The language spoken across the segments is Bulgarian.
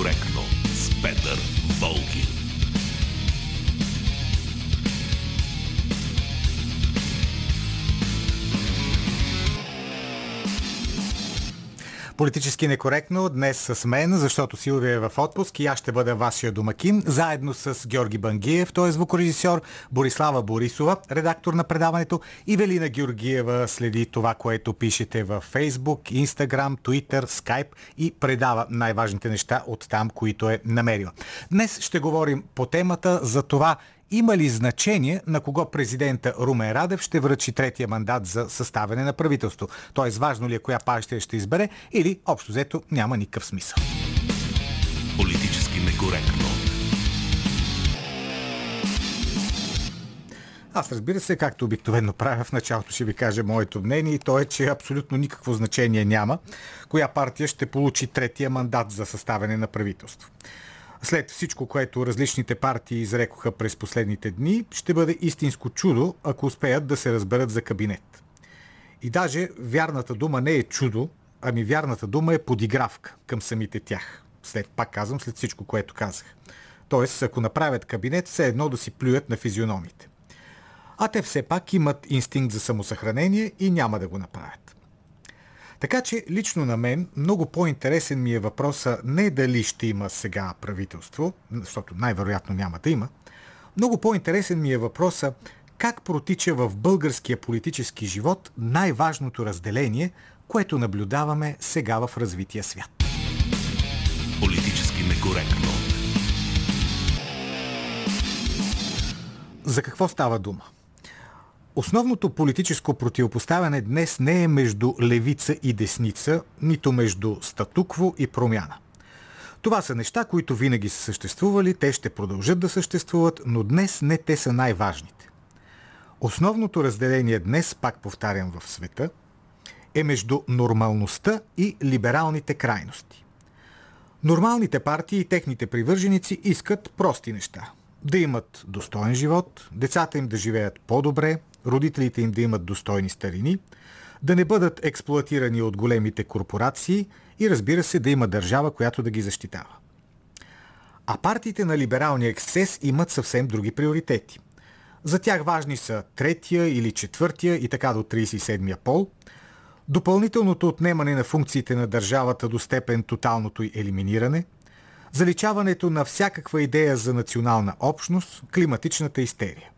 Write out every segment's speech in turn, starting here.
некоректно с Петър Волгин. Политически некоректно днес с мен, защото Силвия е в отпуск и аз ще бъда вашия домакин, заедно с Георги Бангиев, той е звукорежисьор, Борислава Борисова, редактор на предаването и Велина Георгиева следи това, което пишете във Facebook, Instagram, Twitter, Skype и предава най-важните неща от там, които е намерила. Днес ще говорим по темата за това има ли значение на кого президента Румен Радев ще връчи третия мандат за съставяне на правителство? Тоест, важно ли е коя партия ще избере или общо взето няма никакъв смисъл? Политически некоректно. Аз разбира се, както обикновено правя, в началото ще ви кажа моето мнение и то е, че абсолютно никакво значение няма коя партия ще получи третия мандат за съставяне на правителство след всичко, което различните партии изрекоха през последните дни, ще бъде истинско чудо, ако успеят да се разберат за кабинет. И даже вярната дума не е чудо, ами вярната дума е подигравка към самите тях. След, пак казвам, след всичко, което казах. Тоест, ако направят кабинет, все едно да си плюят на физиономите. А те все пак имат инстинкт за самосъхранение и няма да го направят. Така че лично на мен много по-интересен ми е въпроса не дали ще има сега правителство, защото най-вероятно няма да има. Много по-интересен ми е въпроса как протича в българския политически живот най-важното разделение, което наблюдаваме сега в развития свят. Политически некоректно. За какво става дума? Основното политическо противопоставяне днес не е между левица и десница, нито между статукво и промяна. Това са неща, които винаги са съществували, те ще продължат да съществуват, но днес не те са най-важните. Основното разделение днес, пак повтарям в света, е между нормалността и либералните крайности. Нормалните партии и техните привърженици искат прости неща. Да имат достоен живот, децата им да живеят по-добре, родителите им да имат достойни старини, да не бъдат експлуатирани от големите корпорации и разбира се да има държава, която да ги защитава. А партиите на либералния ексцес имат съвсем други приоритети. За тях важни са третия или четвъртия и така до 37-я пол, допълнителното отнемане на функциите на държавата до степен тоталното й елиминиране, заличаването на всякаква идея за национална общност, климатичната истерия.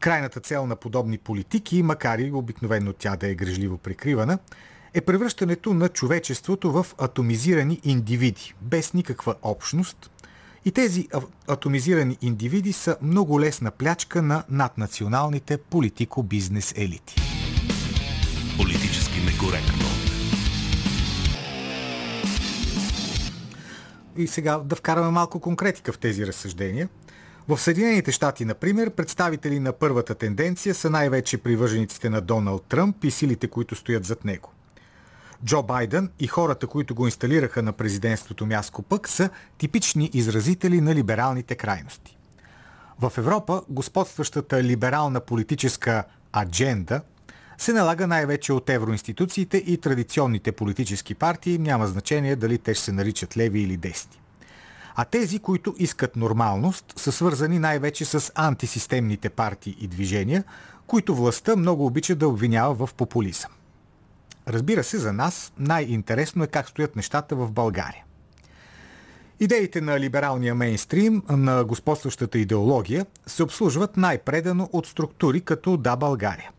Крайната цел на подобни политики, макар и обикновено тя да е грежливо прикривана, е превръщането на човечеството в атомизирани индивиди, без никаква общност. И тези атомизирани индивиди са много лесна плячка на наднационалните политико-бизнес елити. Политически некоректно. И сега да вкараме малко конкретика в тези разсъждения – в Съединените щати, например, представители на първата тенденция са най-вече привържениците на Доналд Тръмп и силите, които стоят зад него. Джо Байден и хората, които го инсталираха на президентството мяско пък, са типични изразители на либералните крайности. В Европа господстващата либерална политическа адженда се налага най-вече от евроинституциите и традиционните политически партии, няма значение дали те ще се наричат леви или десни. А тези, които искат нормалност, са свързани най-вече с антисистемните партии и движения, които властта много обича да обвинява в популизъм. Разбира се, за нас най-интересно е как стоят нещата в България. Идеите на либералния мейнстрим, на господстващата идеология, се обслужват най-предано от структури като Да България.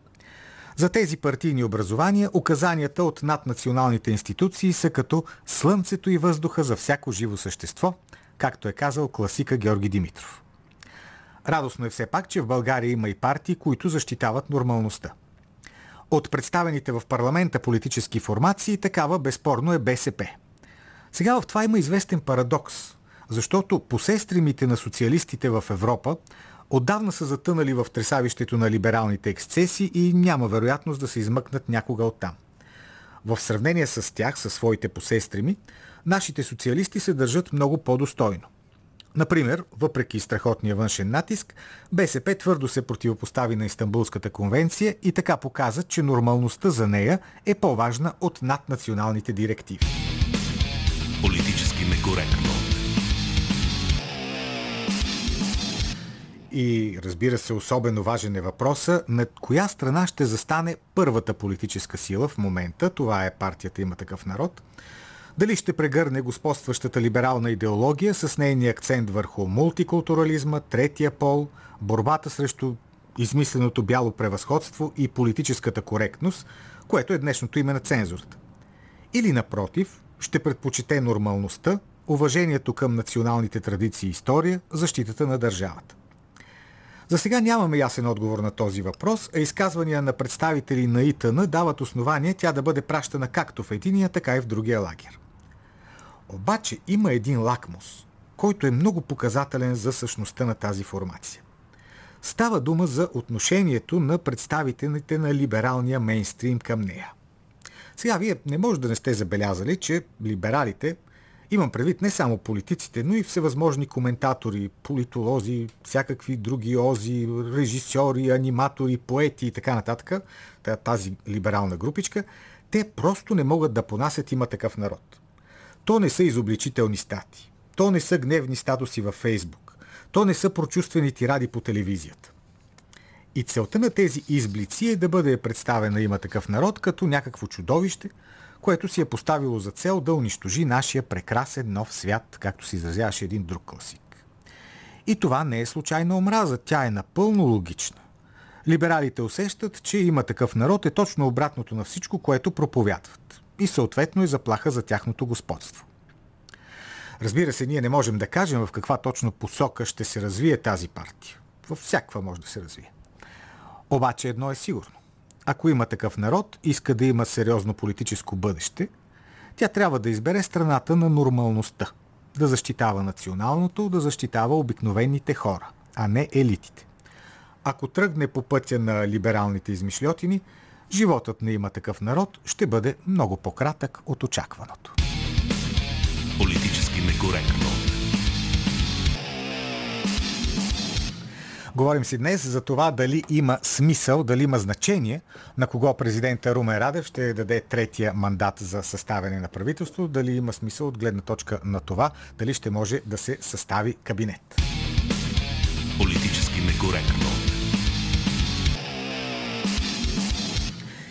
За тези партийни образования указанията от наднационалните институции са като слънцето и въздуха за всяко живо същество – както е казал класика Георги Димитров. Радостно е все пак, че в България има и партии, които защитават нормалността. От представените в парламента политически формации, такава безспорно е БСП. Сега в това има известен парадокс, защото посестримите на социалистите в Европа отдавна са затънали в тресавището на либералните ексцеси и няма вероятност да се измъкнат някога оттам. В сравнение с тях, със своите посестрими, нашите социалисти се държат много по-достойно. Например, въпреки страхотния външен натиск, БСП твърдо се противопостави на Истанбулската конвенция и така показа, че нормалността за нея е по-важна от наднационалните директиви. Политически некоректно. И разбира се, особено важен е въпроса на коя страна ще застане първата политическа сила в момента. Това е партията Има такъв народ. Дали ще прегърне господстващата либерална идеология с нейния акцент върху мултикултурализма, третия пол, борбата срещу измисленото бяло превъзходство и политическата коректност, което е днешното име на цензурата. Или напротив, ще предпочете нормалността, уважението към националните традиции и история, защитата на държавата. За сега нямаме ясен отговор на този въпрос, а изказвания на представители на ИТН дават основание тя да бъде пращана както в единия, така и в другия лагер. Обаче има един лакмус, който е много показателен за същността на тази формация. Става дума за отношението на представителите на либералния мейнстрим към нея. Сега, вие не може да не сте забелязали, че либералите, имам предвид не само политиците, но и всевъзможни коментатори, политолози, всякакви други ози, режисьори, аниматори, поети и така нататък, тази либерална групичка, те просто не могат да понасят има такъв народ. То не са изобличителни стати. То не са гневни статуси във Фейсбук. То не са прочувствени тиради по телевизията. И целта на тези изблици е да бъде представена има такъв народ като някакво чудовище, което си е поставило за цел да унищожи нашия прекрасен нов свят, както се изразяваше един друг класик. И това не е случайна омраза, тя е напълно логична. Либералите усещат, че има такъв народ е точно обратното на всичко, което проповядват. И съответно е заплаха за тяхното господство. Разбира се, ние не можем да кажем в каква точно посока ще се развие тази партия. Във всякаква може да се развие. Обаче едно е сигурно. Ако има такъв народ, иска да има сериозно политическо бъдеще, тя трябва да избере страната на нормалността. Да защитава националното, да защитава обикновените хора, а не елитите. Ако тръгне по пътя на либералните измишлетини, животът не има такъв народ ще бъде много по-кратък от очакваното. Политически некоректно. Говорим си днес за това дали има смисъл, дали има значение на кого президента Румен Радев ще даде третия мандат за съставяне на правителство, дали има смисъл от гледна точка на това, дали ще може да се състави кабинет. Политически некоректно.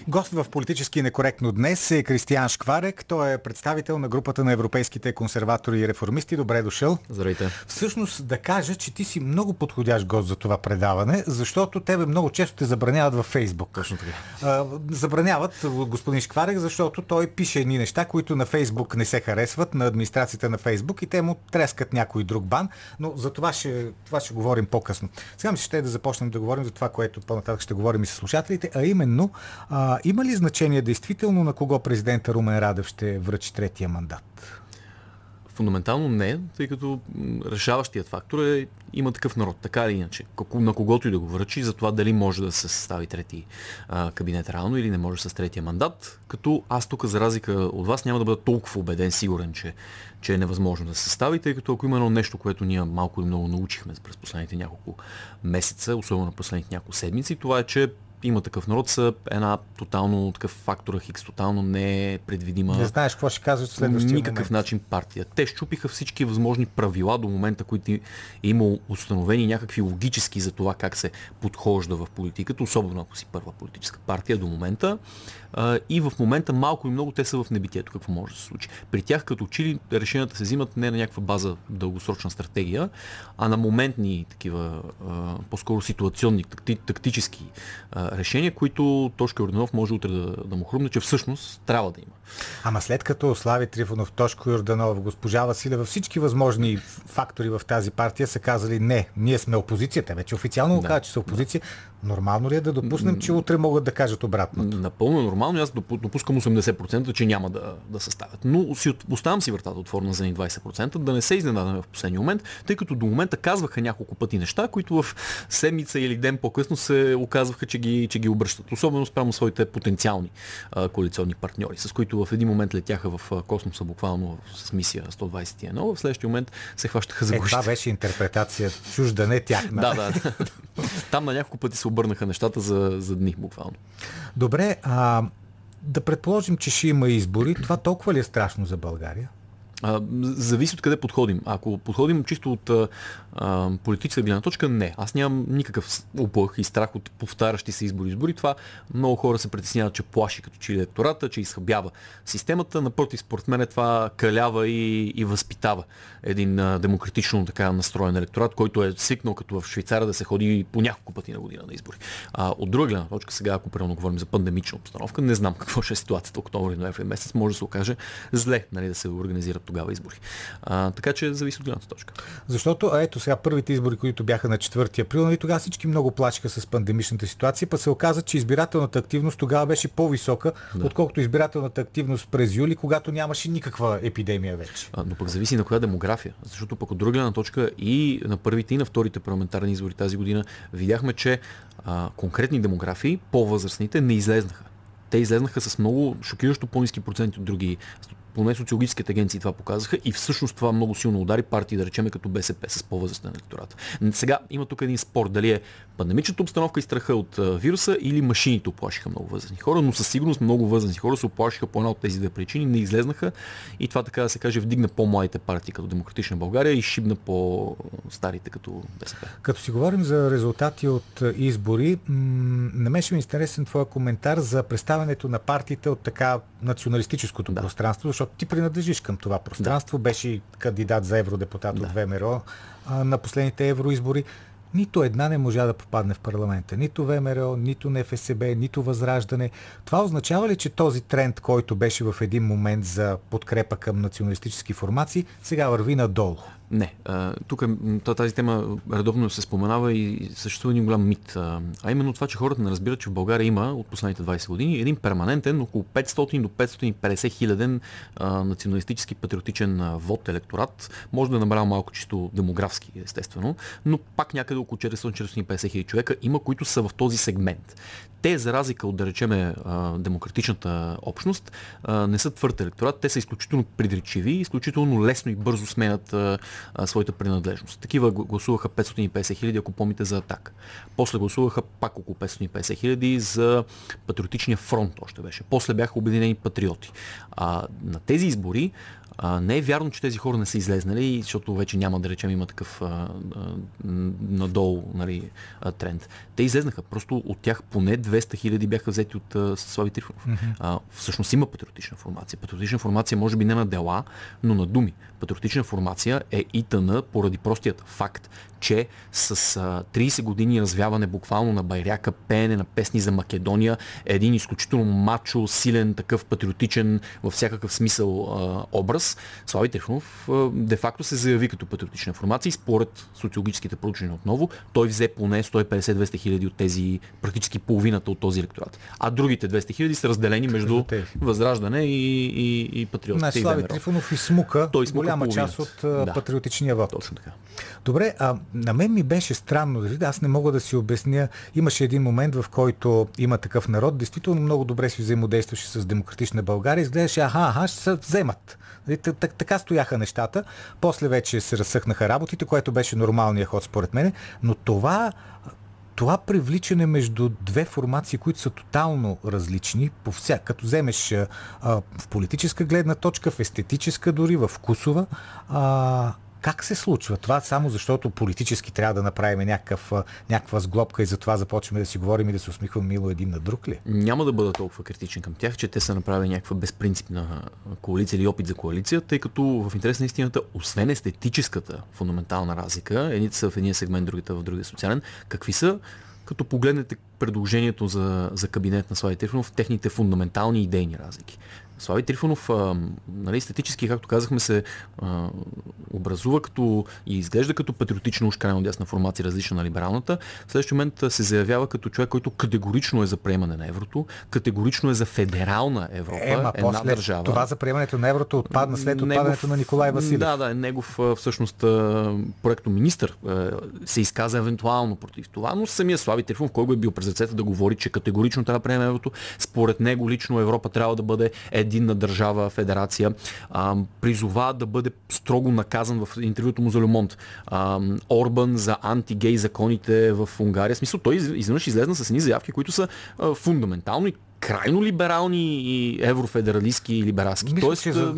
Гост в политически некоректно днес е Кристиян Шкварек. Той е представител на групата на европейските консерватори и реформисти. Добре дошъл. Здравейте. Всъщност да кажа, че ти си много подходящ гост за това предаване, защото тебе много често те забраняват във Фейсбук. Точно така. Забраняват господин Шкварек, защото той пише едни неща, които на Фейсбук не се харесват, на администрацията на Фейсбук и те му трескат някой друг бан, но за това ще, това ще говорим по-късно. Сега ми ще да започнем да говорим за това, което по-нататък ще говорим и с слушателите, а именно а, има ли значение действително на кого президента Румен Радев ще връчи третия мандат? Фундаментално не, тъй като решаващият фактор е има такъв народ, така или иначе. На когото и да го връчи, за това дали може да се състави трети а, кабинет реално или не може с третия мандат. Като аз тук, за разлика от вас, няма да бъда толкова убеден, сигурен, че, че е невъзможно да се състави, тъй като ако има едно нещо, което ние малко или много научихме през последните няколко месеца, особено на последните няколко седмици, това е, че има такъв народ са една тотално такъв фактора Хикс, тотално не е предвидима. Не знаеш какво ще в следващия Никакъв момент. начин партия. Те щупиха всички възможни правила до момента, които е имало установени някакви логически за това как се подхожда в политиката, особено ако си първа политическа партия до момента. И в момента малко и много те са в небитието, какво може да се случи. При тях като чили решенията се взимат не на някаква база дългосрочна стратегия, а на моментни такива, по-скоро ситуационни, тактически решения, които Тошко Йорданов може утре да, да му хрумне, че всъщност трябва да има. Ама след като Слави Трифонов, Тошко Йорданов, госпожа Василева, всички възможни фактори в тази партия са казали не, ние сме опозицията. Вече официално го да. казват, че са опозиция. Нормално ли е да допуснем, че утре могат да кажат обратно? Напълно нормално. Аз допускам 80%, че няма да, да съставят. Но си, оставам си вратата отворена за ни 20%, да не се изненадаме в последния момент, тъй като до момента казваха няколко пъти неща, които в седмица или ден по-късно се оказваха, че ги, че ги обръщат. Особено спрямо своите потенциални а, коалиционни партньори, с които в един момент летяха в космоса буквално с мисия 121, в следващия момент се хващаха за е, Това беше интерпретация чужда, не тяхна. да, да, да. Там на няколко пъти се обърнаха нещата за, за дни буквално. Добре, а, да предположим, че ще има избори. Това толкова ли е страшно за България? Зависи от къде подходим. Ако подходим чисто от а, политическа гледна точка, не. Аз нямам никакъв уплах и страх от повтарящи се избори. избори. Това много хора се притесняват, че плаши като че електората, че изхъбява системата. Напротив, според мен това калява и, и възпитава един а, демократично така настроен електорат, който е свикнал като в Швейцария да се ходи по няколко пъти на година на избори. А, от друга гледна точка, сега ако примерно говорим за пандемична обстановка, не знам какво ще е ситуацията октомври, ноември месец, може да се окаже зле нали, да се организират тогава избори. А, така че зависи от гледната точка. Защото, ето сега, първите избори, които бяха на 4 април, нали, тогава всички много плачеха с пандемичната ситуация, па се оказа, че избирателната активност тогава беше по-висока, да. отколкото избирателната активност през юли, когато нямаше никаква епидемия вече. А, но пък зависи на коя демография. Защото пък от друга гледна точка и на първите и на вторите парламентарни избори тази година видяхме, че а, конкретни демографии, по-възрастните, не излезнаха те излезнаха с много шокиращо по-низки проценти от други поне социологическите агенции това показаха и всъщност това много силно удари партии, да речеме като БСП с по-възрастен електорат. Сега има тук един спор дали е пандемичната обстановка и страха от вируса или машините оплашиха много възрастни хора, но със сигурност много възрастни хора се оплашиха по една от тези две причини, не излезнаха и това така да се каже вдигна по-младите партии като Демократична България и шибна по-старите като БСП. Като си говорим за резултати от избори, на мен ще ми е интересен твоя коментар за представянето на партиите от така националистическото да. пространство, защото ти принадлежиш към това пространство. Да. Беше кандидат за евродепутат да. от ВМРО а, на последните евроизбори. Нито една не можа да попадне в парламента. Нито ВМРО, нито НФСБ, нито Възраждане. Това означава ли, че този тренд, който беше в един момент за подкрепа към националистически формации, сега върви надолу? Не. Тук тази тема редовно се споменава и съществува един голям мит. А именно това, че хората не разбират, че в България има от последните 20 години един перманентен, около 500 до 550 хиляден националистически патриотичен вод електорат. Може да е набрал малко чисто демографски, естествено, но пак някъде около 400-450 хиляди човека има, които са в този сегмент те, за разлика от, да речеме, демократичната общност, не са твърд електорат, те са изключително придречиви, изключително лесно и бързо сменят своята принадлежност. Такива гласуваха 550 хиляди, ако помните за атак. После гласуваха пак около 550 хиляди за патриотичния фронт, още беше. После бяха обединени патриоти. А, на тези избори а, не е вярно, че тези хора не са излезнали, защото вече няма да речем има такъв а, а, надолу нали, а, тренд. Те излезнаха. Просто от тях поне 200 хиляди бяха взети от а, Слави Трифонов. Mm-hmm. А, всъщност има патриотична формация. Патриотична формация може би не на дела, но на думи. Патриотична формация е ИТН поради простият факт, че с а, 30 години развяване буквално на байряка, пеене на песни за Македония, е един изключително мачо, силен, такъв патриотичен във всякакъв смисъл образ, Слави Трифонов де-факто се заяви като патриотична формация и според социологическите проучвания отново, той взе поне 150-200 хиляди от тези, практически половината от този електорат. А другите 200 хиляди са разделени между Възраждане и, и, и патриотите. Не, Слави Трифонов и Смука, той смука голяма част от да. патриотичния вод. Точно така. Добре, а на мен ми беше странно, аз не мога да си обясня. Имаше един момент, в който има такъв народ, действително много добре си взаимодействаше с демократична България, изглеждаше, аха, аха, ще се вземат. Нали, така стояха нещата. После вече се разсъхнаха работите, което беше нормалният ход според мен. Но това, това привличане между две формации, които са тотално различни, по вся, като вземеш а, в политическа гледна точка, в естетическа дори, в вкусова, а, как се случва това? Само защото политически трябва да направим някакъв, някаква сглобка и затова започваме да си говорим и да се усмихваме мило един на друг ли? Няма да бъда толкова критичен към тях, че те са направили някаква безпринципна коалиция или опит за коалиция, тъй като в интерес на истината, освен естетическата фундаментална разлика, едните са в един сегмент, другите в другия социален, какви са като погледнете предложението за, за кабинет на Слави Трифонов, техните фундаментални идейни разлики. Слави Трифонов, а, нали, естетически, както казахме, се а, образува като и изглежда като патриотично уж крайно дясна формация, различна на либералната. В следващия момент се заявява като човек, който категорично е за приемане на еврото, категорично е за федерална Европа, Ема, една после, държава. Това за приемането на еврото отпадна след отпадането негов, на Николай Василев. Да, да, негов всъщност проекто министр се изказа евентуално против това, но самия Слави Трифонов, кой го е бил през ръцете да говори, че категорично трябва да приеме еврото, според него лично Европа трябва да бъде единна държава, федерация, а, призова да бъде строго наказан в интервюто му за Люмонт. Орбан за антигей законите в Унгария. В смисъл, той изведнъж излезна с едни заявки, които са а, фундаментално и крайно либерални и еврофедералистски и либералски. Мисля, Тоест, че, за,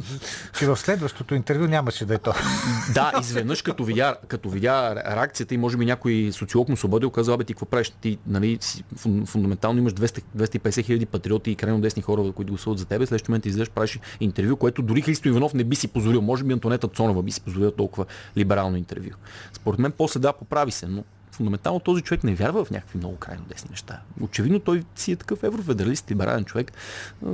че в следващото интервю нямаше да е то. Да, изведнъж като видя, като видя реакцията и може би някой социолог му свободил, каза, бе ти какво правиш? Ти нали, фундаментално имаш 200, 250 хиляди патриоти и крайно десни хора, които гласуват за тебе. Следващия момент излезеш, правиш интервю, което дори Христо Иванов не би си позволил. Може би Антонета Цонова би си позволил толкова либерално интервю. Според мен после да, поправи се, но фундаментално този човек не вярва в някакви много крайно десни неща. Очевидно той си е такъв еврофедералист, либерален човек,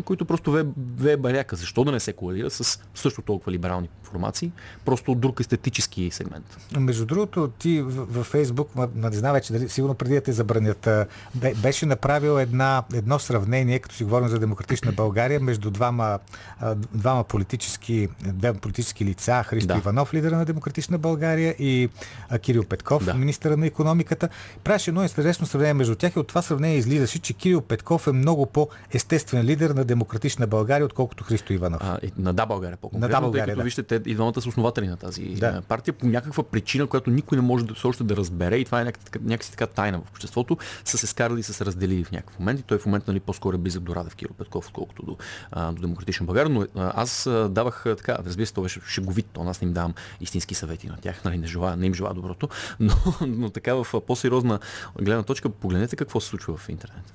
който просто ве, ве баряка. Защо да не се коалира с също толкова либерални формации, просто друг естетически сегмент. Между другото, ти във Фейсбук, не знам вече, дали, сигурно преди да те забранят, беше направил една, едно сравнение, като си говорим за демократична България, между двама, двама политически, две политически лица, Христо да. Иванов, лидера на демократична България и Кирил Петков, да. министър на економиката економиката. Правеше едно интересно сравнение между тях и от това сравнение излизаше, че Кирил Петков е много по-естествен лидер на демократична България, отколкото Христо Иванов. А, на Да България по-конкретно, на да България, тъй като да. вижте, те и двамата са основатели на тази да. партия по някаква причина, която никой не може да, още да разбере и това е някак, някакси така тайна в обществото, са се скарали и са се разделили в някакъв момент и той в момента нали, по-скоро е близък до Радев Кирил Петков, отколкото до, а, до демократична България. Но а, аз а, давах така, разбира се, това беше шеговит, то аз не им давам истински съвети на тях, нали, не, желая, не им желая доброто, но, но така в по-сериозна гледна точка, погледнете какво се случва в интернет.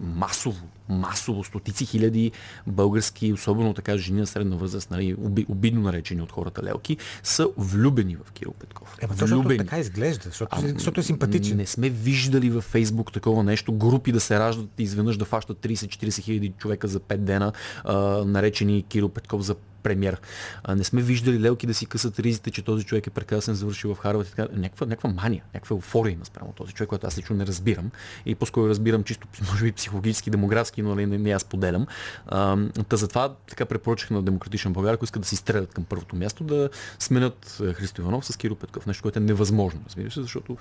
Масово, масово, стотици хиляди български, особено така жени на средна възраст, нали, обидно наречени от хората лелки, са влюбени в Кирил Петков. Е, защото така изглежда, защото, а, защото е симпатичен. Не сме виждали във Фейсбук такова нещо, групи да се раждат и изведнъж да фащат 30-40 хиляди човека за 5 дена, а, наречени Кирил Петков за премьер. А, не сме виждали лелки да си късат ризите, че този човек е прекрасен, завършил в Харвард и така. Някаква, някаква мания, някаква еуфория има спрямо този човек, който аз лично не разбирам. И по-скоро разбирам чисто, може би, психологически, демографски, но не, не, не аз поделям. А, та затова така препоръчах на Демократична България, ако искат да си стрелят към първото място, да сменят Христо Иванов с Киро Петков. Нещо, което е невъзможно, разбира се, защото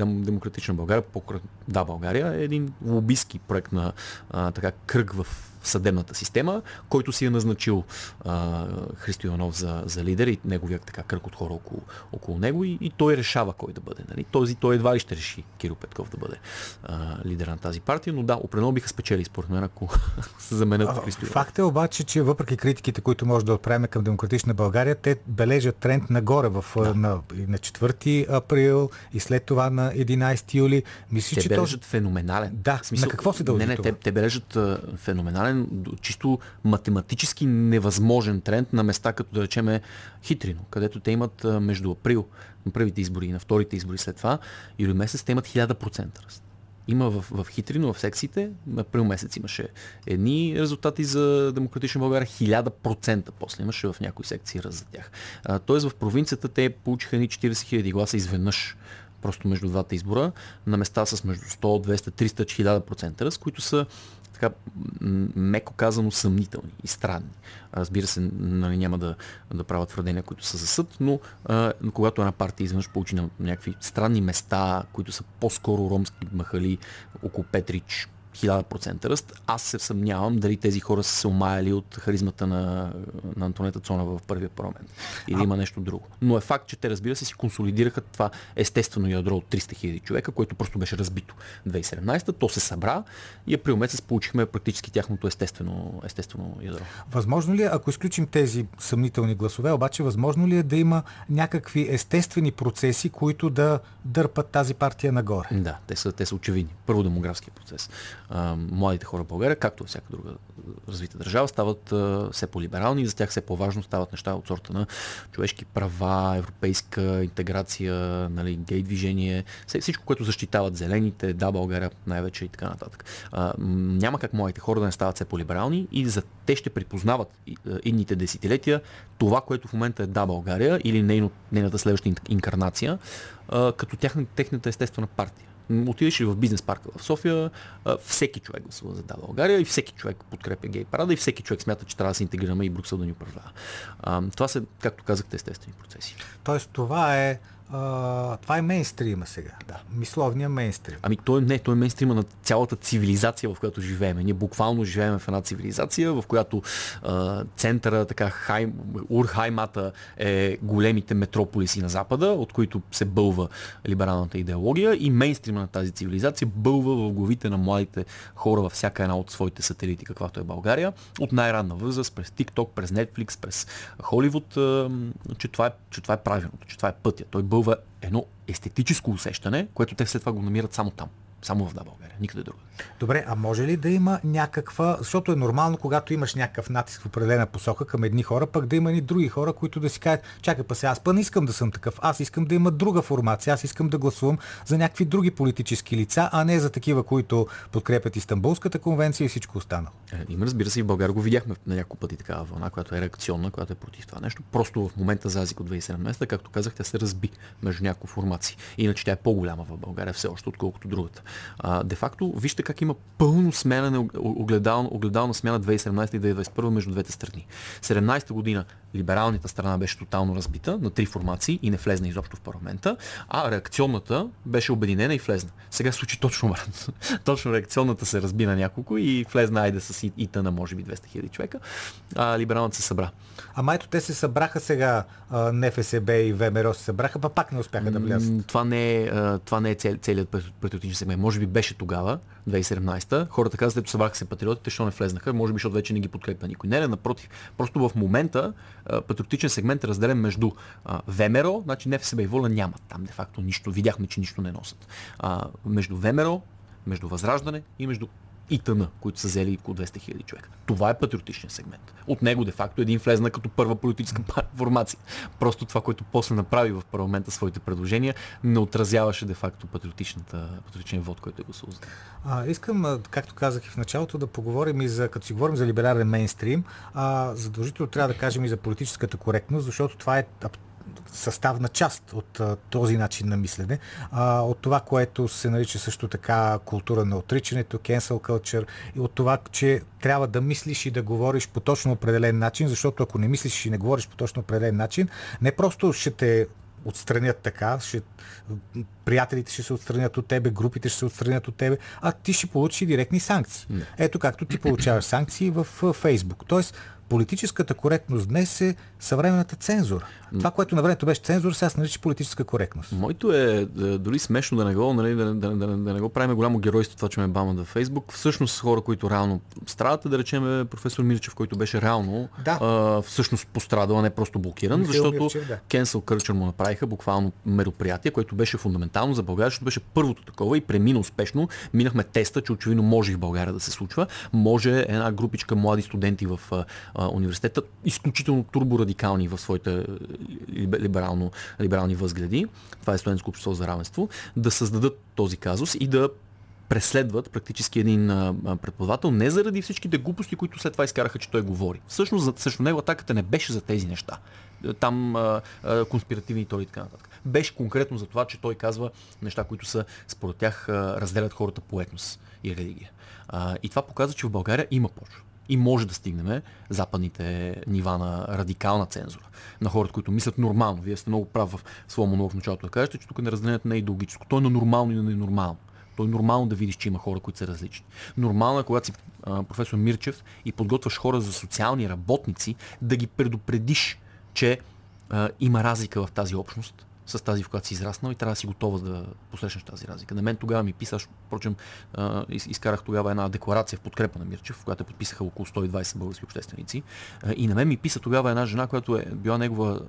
Демократична България, по да, България е един лобистки проект на а, така кръг в съдебната система, който си е назначил а, Христо Иванов за, за лидер и неговия така кръг от хора около, около него и, и той решава кой да бъде. Нали? Този, той едва ли ще реши Киро Петков да бъде а, лидер на тази партия, но да, определено биха спечели според мен, ако се заменят Христо Иванов. Факт е обаче, че въпреки критиките, които може да отправим към Демократична България, те бележат тренд нагоре в, да. на, на 4 април и след това на 11 юли. Мисля, те че бележат то... феноменален. Да, смисъл, на какво се дължи Не, не, това? те, те бележат феноменален реален, чисто математически невъзможен тренд на места, като да речеме Хитрино, където те имат между април на първите избори и на вторите избори след това, юли месец те имат 1000% ръст. Има в, в Хитрино, в секциите, април месец имаше едни резултати за Демократична България, 1000% после имаше в някои секции ръст за тях. Тоест в провинцията те получиха ни 40 000 гласа изведнъж просто между двата избора, на места с между 100, 200, 300, 1000% ръст, които са така, меко казано, съмнителни и странни. Разбира се, нали, няма да, да правят твърдения, които са за съд, но а, когато една партия изведнъж получи на някакви странни места, които са по-скоро ромски махали, около Петрич, 1000% ръст. Аз се съмнявам дали тези хора са се омаяли от харизмата на, на Антонета Цонова в първия парламент. Или а... има нещо друго. Но е факт, че те разбира се си консолидираха това естествено ядро от 300 000 човека, което просто беше разбито 2017. То се събра и април месец получихме практически тяхното естествено, естествено ядро. Възможно ли е, ако изключим тези съмнителни гласове, обаче възможно ли е да има някакви естествени процеси, които да дърпат тази партия нагоре? Да, те са, те са очевидни. Първо демографския процес а, младите хора в България, както във всяка друга развита държава, стават а, все по-либерални и за тях все по-важно стават неща от сорта на човешки права, европейска интеграция, нали, гей движение, всичко, което защитават зелените, да, България най-вече и така нататък. А, няма как младите хора да не стават все по-либерални и за те ще припознават идните десетилетия това, което в момента е да България или нейно, нейната следваща инкарнация, а, като тяхна, техната естествена партия. Отидеш ли в бизнес парка в София, всеки човек гласува за Да България и всеки човек подкрепя гей парада и всеки човек смята, че трябва да се интегрираме и Брюксел да ни управлява. Това са, както казахте, естествени процеси. Тоест това е а, това е мейнстрима сега. Да, мисловния мейнстрим. Ами той не, той е мейнстрима на цялата цивилизация, в която живеем. Ние буквално живеем в една цивилизация, в която а, центъра, така, хай, Урхаймата е големите метрополиси на Запада, от които се бълва либералната идеология и мейнстрима на тази цивилизация бълва в главите на младите хора във всяка една от своите сателити, каквато е България, от най-ранна възраст, през TikTok, през Netflix, през Холивуд, че това е, че това е правилното, че това е пътя. Той бълва едно естетическо усещане, което те след това го намират само там. Само в да България, никъде друга. Добре, а може ли да има някаква, защото е нормално, когато имаш някакъв натиск в определена посока към едни хора, пък да има и други хора, които да си кажат, чакай па сега, аз па не искам да съм такъв, аз искам да има друга формация, аз искам да гласувам за някакви други политически лица, а не за такива, които подкрепят Истанбулската конвенция и всичко останало. Е, има, разбира се, и в България го видяхме на няколко пъти такава вълна, която е реакционна, която е против това нещо. Просто в момента за Азик от 2017, както казах, тя се разби между няколко формации. Иначе тя е по-голяма в България все още, отколкото другата. Де факто, вижте как има пълно сменяне, огледална, огледална смяна 2017 и 2021 между двете страни. 17 година либералната страна беше тотално разбита на три формации и не влезна изобщо в парламента, а реакционната беше обединена и влезна. Сега се случи точно обратно. точно реакционната се разби на няколко и влезна айде с ИТ на може би 200 хиляди човека, а либералната се събра. Ама ето те се събраха сега, НФСБ и ВМРО се събраха, па пак не успяха да влязат. Това не е, това не е цел, целият патриотичен сегмент. Може би беше тогава, 2017. Хората казват, ето събраха се патриотите, защо не влезнаха? Може би, защото вече не ги подкрепя никой. Не, не, напротив. Просто в момента патриотичен сегмент е разделен между ВМРО, значи НФСБ и Воля няма там де факто нищо. Видяхме, че нищо не носят. между ВМРО, между Възраждане и между и тъна, които са взели около 200 хиляди човека. Това е патриотичен сегмент. От него, де-факто, един влезна като първа политическа формация. Просто това, което после направи в парламента своите предложения, не отразяваше де-факто патриотичната, патриотичен вод, който е гласувал. А, искам, както казах и в началото, да поговорим и за, като си говорим за либерален мейнстрим, а, задължително трябва да кажем и за политическата коректност, защото това е съставна част от а, този начин на мислене, а, от това, което се нарича също така култура на отричането, cancel culture и от това, че трябва да мислиш и да говориш по точно определен начин, защото ако не мислиш и не говориш по точно определен начин, не просто ще те отстранят така, ще, приятелите ще се отстранят от тебе, групите ще се отстранят от тебе, а ти ще получиш директни санкции. Не. Ето както ти получаваш санкции в Фейсбук. Тоест, политическата коректност днес е съвременната цензура. Това, което на времето беше цензура, сега се нарича политическа коректност. Моето е, е дори смешно да не го, нали, да, да, да, да не го правим голямо геройство това, че ме бамат във Фейсбук. Всъщност хора, които реално страдат, да речем професор Мирчев, който беше реално да. а, всъщност пострадал, а не просто блокиран, Михаил защото Мирчев, да. Cancel Culture му направиха буквално мероприятие, което беше фундаментално за България, защото беше първото такова и премина успешно. Минахме теста, че очевидно може и в България да се случва. Може една групичка млади студенти в а, университета, изключително турборадикални в своите либерално, либерални възгледи, това е студентско общество за равенство, да създадат този казус и да преследват практически един а, преподавател не заради всичките глупости, които след това изкараха, че той говори. Всъщност, срещу него атаката не беше за тези неща. Там а, а, конспиративни теории и така нататък. Беше конкретно за това, че той казва неща, които са според тях разделят хората по етнос и религия. И това показва, че в България има почва и може да стигнем западните нива на радикална цензура. На хората, които мислят нормално. Вие сте много прав в своя монолог в началото да кажете, че тук не разделението не е идеологическо. То е на нормално и на ненормално. То е нормално да видиш, че има хора, които са различни. Нормално е, когато си а, професор Мирчев и подготвяш хора за социални работници, да ги предупредиш, че а, има разлика в тази общност с тази, в която си израснал и трябва да си готова да посрещнеш тази разлика. На мен тогава ми писаш, впрочем, изкарах тогава една декларация в подкрепа на Мирчев, в която подписаха около 120 български общественици. И на мен ми писа тогава една жена, която е била негова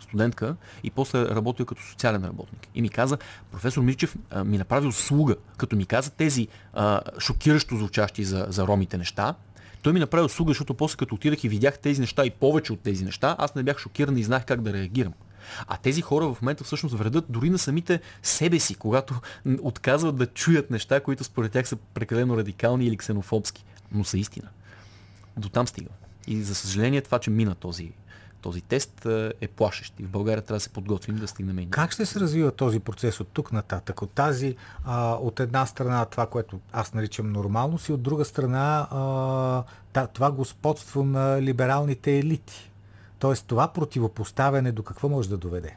студентка и после работила като социален работник. И ми каза, професор Мирчев ми направи услуга, като ми каза тези шокиращо звучащи за, за ромите неща, той ми направи услуга, защото после като отидах и видях тези неща и повече от тези неща, аз не бях шокиран и знаех как да реагирам. А тези хора в момента всъщност вредят дори на самите себе си, когато отказват да чуят неща, които според тях са прекалено радикални или ксенофобски, но са истина. До там стига. И за съжаление това, че мина този, този тест е плашещ. И в България трябва да се подготвим да стигнем и Как ще се развива този процес от тук нататък? От тази, а, от една страна това, което аз наричам нормалност и от друга страна а, това господство на либералните елити. Тоест това противопоставяне до какво може да доведе?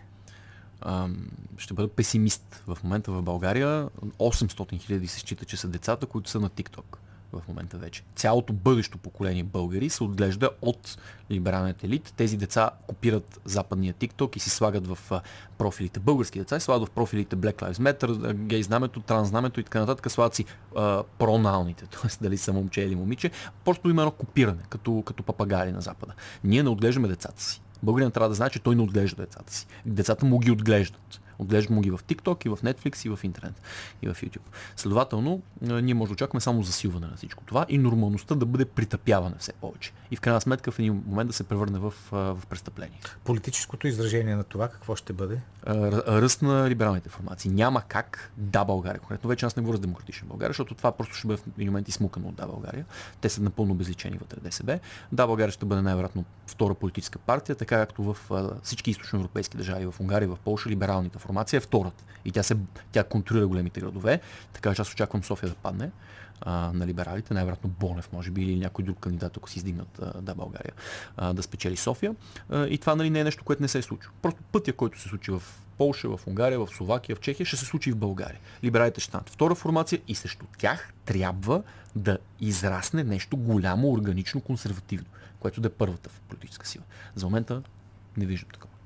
ще бъда песимист. В момента в България 800 хиляди се счита, че са децата, които са на TikTok в момента вече. Цялото бъдещо поколение българи се отглежда от либералният елит. Тези деца копират западния TikTok и си слагат в профилите български деца, и слагат в профилите Black Lives Matter, гей знамето, транс знамето и така нататък, слагат си а, проналните, т.е. дали са момче или момиче. Просто има едно копиране, като, като папагали на Запада. Ние не отглеждаме децата си. Българин трябва да знае, че той не отглежда децата си. Децата му ги отглеждат. Отглеждат му ги в TikTok, и в Netflix, и в интернет, и в YouTube. Следователно, ние може да очакваме само засилване на всичко това и нормалността да бъде притъпяване все повече. И в крайна сметка в един момент да се превърне в, в престъпление. Политическото изражение на това какво ще бъде? Ръст на либералните формации. Няма как да България. Конкретно вече аз не говоря за демократична България, защото това просто ще бъде в един момент измукано от да България. Те са напълно обезличени вътре ДСБ. Да България ще бъде най-вероятно втора политическа партия, така както в всички източноевропейски държави, в Унгария, в Польша, либералните формация е втората. И тя, се, тя контролира големите градове, така че аз очаквам София да падне а, на либералите, най-вероятно Бонев, може би, или някой друг кандидат, ако си издигнат а, да България, а, да спечели София. А, и това нали, не е нещо, което не се е случило. Просто пътя, който се случи в Полша, в Унгария, в Словакия, в Чехия, ще се случи и в България. Либералите ще станат втора формация и срещу тях трябва да израсне нещо голямо, органично, консервативно, което да е първата политическа сила. За момента не виждам такова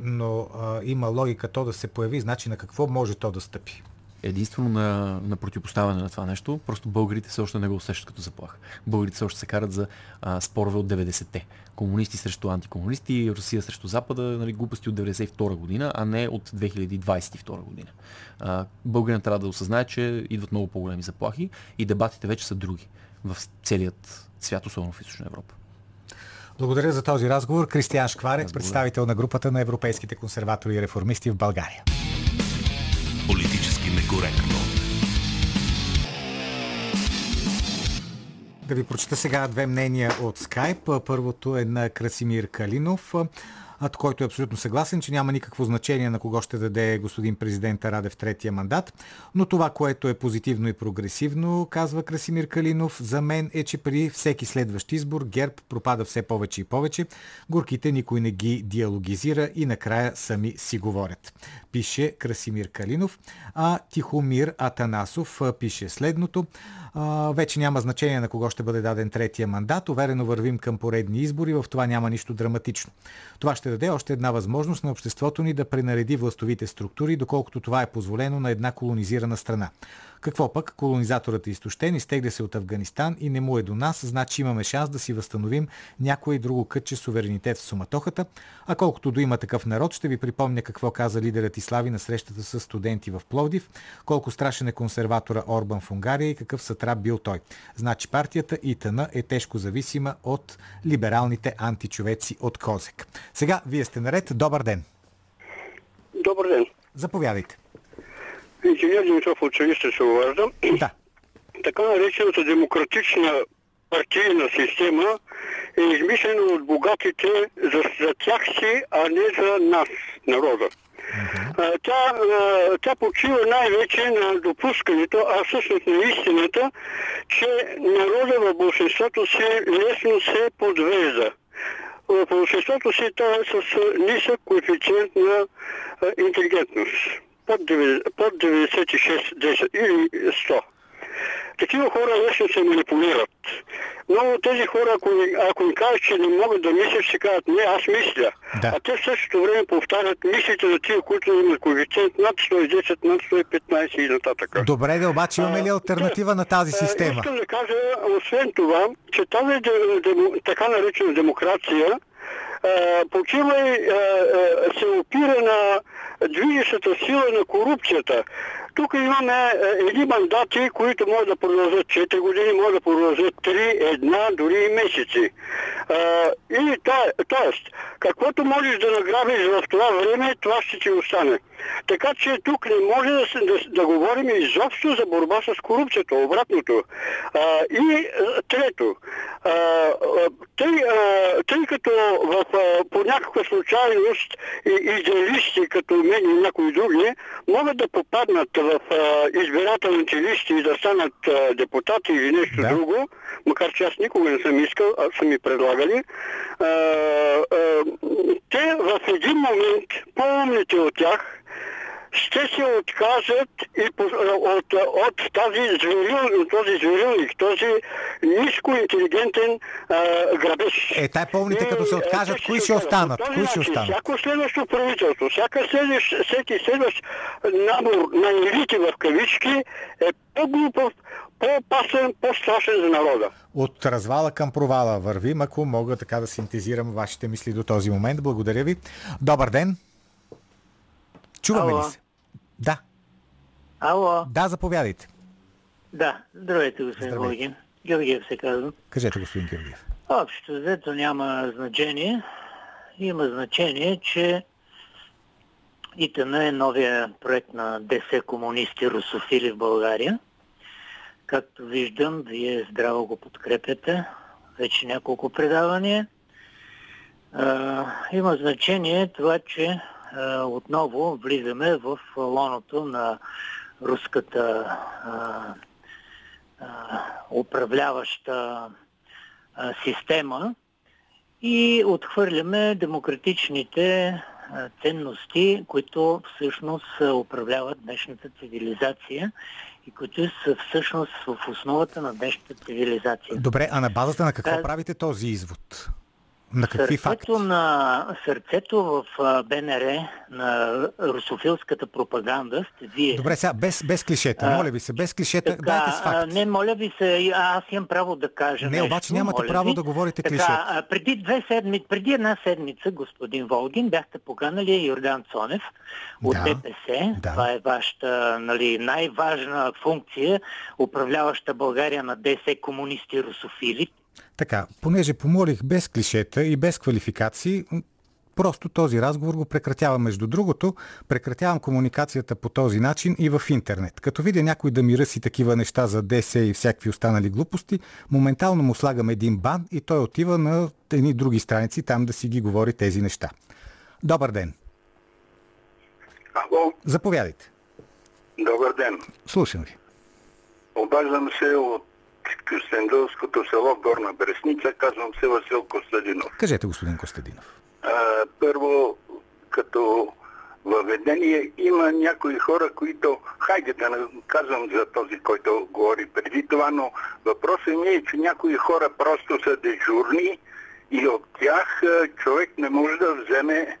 но а, има логика то да се появи, значи на какво може то да стъпи? Единствено на, на противопоставяне на това нещо, просто българите все още не го усещат като заплаха. Българите все още се карат за а, спорове от 90-те. Комунисти срещу антикомунисти, Русия срещу Запада, нали, глупости от 92 година, а не от 2022 година. А, българина трябва да осъзнае, че идват много по-големи заплахи и дебатите вече са други в целият свят, особено в Източна Европа. Благодаря за този разговор. Кристиян Шкварец, представител на групата на европейските консерватори и реформисти в България. Политически некоректно. Да ви прочета сега две мнения от Скайп. Първото е на Красимир Калинов който е абсолютно съгласен, че няма никакво значение на кого ще даде господин президент Радев третия мандат. Но това, което е позитивно и прогресивно, казва Красимир Калинов, за мен е, че при всеки следващ избор ГЕРБ пропада все повече и повече. Горките никой не ги диалогизира и накрая сами си говорят. Пише Красимир Калинов. А Тихомир Атанасов пише следното вече няма значение на кого ще бъде даден третия мандат. Уверено вървим към поредни избори, в това няма нищо драматично. Това ще даде още една възможност на обществото ни да пренареди властовите структури, доколкото това е позволено на една колонизирана страна. Какво пък? Колонизаторът е изтощен, изтегля се от Афганистан и не му е до нас, значи имаме шанс да си възстановим някое друго кътче суверенитет в суматохата. А колкото до има такъв народ, ще ви припомня какво каза лидерът Ислави на срещата с студенти в Пловдив, колко страшен е консерватора Орбан в Унгария и какъв сътрап бил той. Значи партията ИТН е тежко зависима от либералните античовеци от Козек. Сега вие сте наред. Добър ден! Добър ден! Заповядайте. Инженер Димитров от Шависта се обаждам. Да. Така наречената демократична партийна система е измислена от богатите за, за тях си, а не за нас, народа. Uh-huh. Тя, тя почива най-вече на допускането, а всъщност на истината, че народа в большинството си лесно се подвежда. В большинството си това е с нисък коефициент на интелигентност под, 96-10 или 100. Такива хора лесно се манипулират. От тези хора, ако, ако им кажеш, че не могат да мислят, ще кажат, не, аз мисля. Да. А те в същото време повтарят мислите на тия, които имат коефициент над 110, над 115 и нататък. Добре, да обаче имаме ли альтернатива а, на тази система? Искам да кажа, освен това, че тази така наречена демокрация почива и се опира на движещата сила на корупцията. Тук имаме едни мандати, които могат да продължат 4 години, могат да продължат 3, една, дори и месеци. И т.е. каквото можеш да награбиш в това време, това ще ти остане. Така че тук не може да, се, да, да говорим изобщо за борба с корупцията, обратното. А, и а, трето, а, тъй, а, тъй като в, а, по някаква случайност и, идеалисти, като мен и някои други, могат да попаднат в а, избирателните листи и да станат а, депутати или нещо Да. друго, макар че аз никога не съм искал, а са ми предлагали, а, а, те в един момент, по-умните от тях, ще се откажат и по, от, от тази зверил, този зверилник, този ниско интелигентен а, грабеж. Е, тай по-умните, И, като се а, откажат, кои ще останат? Кои ще начин останат? Всяко следващо правителство, всяка следващ, всеки следващ набор на елити в кавички е по-глупав, по-опасен, по-страшен за народа. От развала към провала вървим, ако мога така да синтезирам вашите мисли до този момент. Благодаря ви. Добър ден. Чуваме Ало. ли се? Да, Ало, да, заповядайте. да, здравейте, господин. Волгин. Георгиев се казвам. Кажете, господин Георгиев. Общо взето няма значение. Има значение, че ИТН е новия проект на ДС комунисти русофили в България. Както виждам, вие здраво го подкрепяте. Вече няколко предавания. А, има значение това, че отново влизаме в лоното на руската а, а, управляваща система и отхвърляме демократичните ценности, които всъщност управляват днешната цивилизация и които са всъщност в основата на днешната цивилизация. Добре, а на базата на какво Да. правите този извод? На какви факти? Сърцето на сърцето в БНР на русофилската пропаганда сте вие. Добре, сега без, без клишета. Моля ви се, без клишета. Така, Дайте с а, факти. не, моля ви се, а, аз имам право да кажа Не, нещо. обаче нямате право ви. да говорите така, клишета. преди, две седми, преди една седмица, господин Волгин, бяхте поканали Йордан Цонев от Да, ДПС. да. Това е вашата нали, най-важна функция, управляваща България на ДС комунисти русофили. Така, понеже помолих без клишета и без квалификации, просто този разговор го прекратявам. Между другото, прекратявам комуникацията по този начин и в интернет. Като видя някой да ми ръси такива неща за ДС и всякакви останали глупости, моментално му слагам един бан и той отива на едни други страници там да си ги говори тези неща. Добър ден. Ало, Заповядайте. добър ден. Слушам ви. Обаждам се от Кюстендълското село Горна Бресница. Казвам се Васил Костадинов. Кажете, господин Костадинов. А, първо, като въведение, има някои хора, които, хайде да не казвам за този, който говори преди това, но въпросът ми е, че някои хора просто са дежурни и от тях човек не може да вземе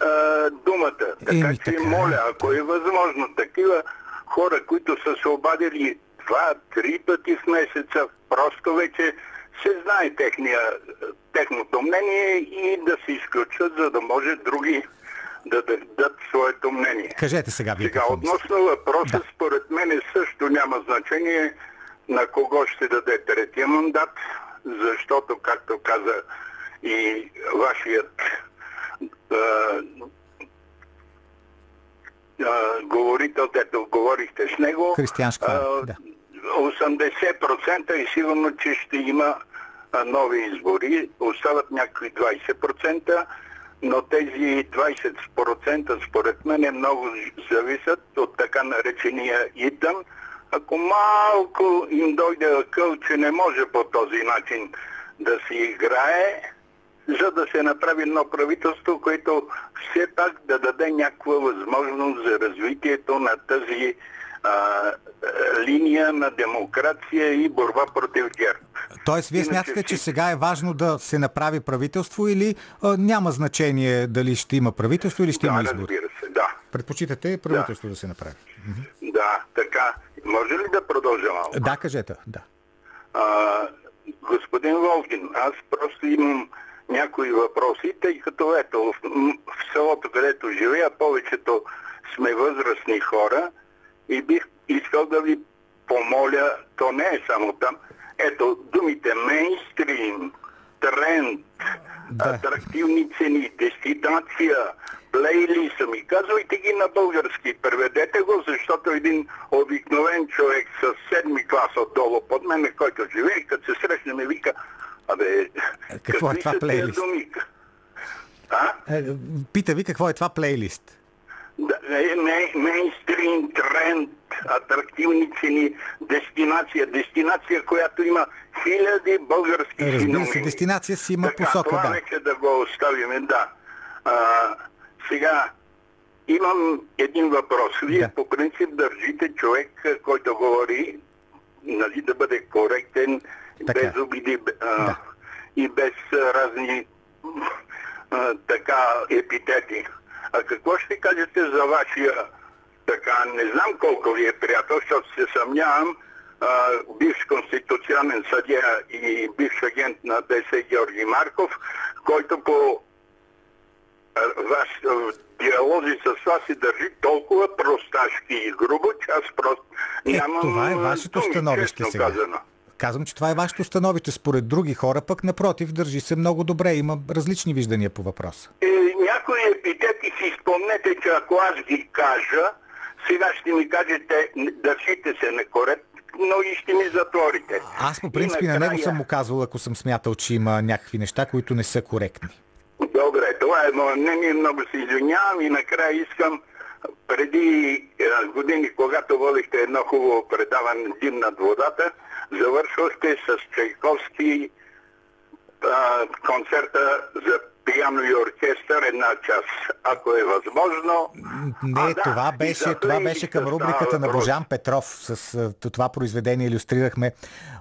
а, думата. Така Еми, че така моля, ако е възможно, такива хора, които са се обадили два-три пъти в месеца, просто вече се знае техния, техното мнение и да се изключат, за да може други да дадат своето мнение. Кажете сега вие Сега, относно въпроса, Да. според мен също няма значение на кого ще даде третия мандат, защото, както каза и вашият а, а, говорител, дето говорихте с него, а, да. 80% и сигурно, че ще има нови избори. Остават някакви 20%, но тези 20% според мен много зависят от така наречения ИТън. Ако малко им дойде акъл, че не може по този начин да се играе, за да се направи едно правителство, което все пак да даде някаква възможност за развитието на тази а, линия на демокрация и борба против ГЕРБ. Тоест, вие Иначе смятате, че сега е важно да се направи правителство или а, няма значение дали ще има правителство или ще има Да, избори? разбира се, да. Предпочитате правителство да, се направи. Да, така. Може ли да продължа малко? Да, кажете. Да. А, господин Волгин, аз просто имам някои въпроси, тъй като ето в селото, където живея, повечето сме възрастни хора и бих искал да ви помоля, то не е само там, ето думите мейнстрим, тренд, Да. атрактивни цени, дестинация, плейлист, ми казвайте ги на български, преведете го, защото един обикновен човек с седми клас отдолу под мен, който живее, като се срещне ми вика, абе, Какво е това плейлист? думи? А? Е, пита ви какво е това плейлист. Да, е, мей, мейнстрим тренд, атрактивни цени, дестинация, дестинация, която има хиляди български Разбира се, дестинация си има така, посока, това да. нека да го оставим, да. А, сега, имам един въпрос. Вие Да. по принцип държите човек, който говори, нали, да бъде коректен, Така. без обиди а, Да. и без а, разни а, така епитети. А какво ще кажете за вашия така, не знам колко ви е приятел, защото се съмнявам, а, бивш конституционен съдия и бивш агент на ДС Георги Марков, който по ваш, диалози с вас се държи толкова просташки и грубо, че аз просто Е, нямам това е вашето становище сега. Казано. Казвам, че това е вашето становище. Според други хора пък, напротив, държи се много добре. Има различни виждания по въпроса. Е, някои епитети си спомнете, че ако аз ги кажа, сега ще ми кажете, държите се некоректно и ще ми затворите. Аз по принцип на него съм му казвал, ако съм смятал, че има някакви неща, които не са коректни. Добре, това е мое мнение, много се извинявам и накрая искам преди е, години, когато водихте едно хубаво предаване Дим над водата, завършвахте с Чайковски а, концерта за пиано и оркестър една час, ако е възможно. Не, А, да, това беше, това беше към рубриката на. Божан Петров. С това произведение иллюстрирахме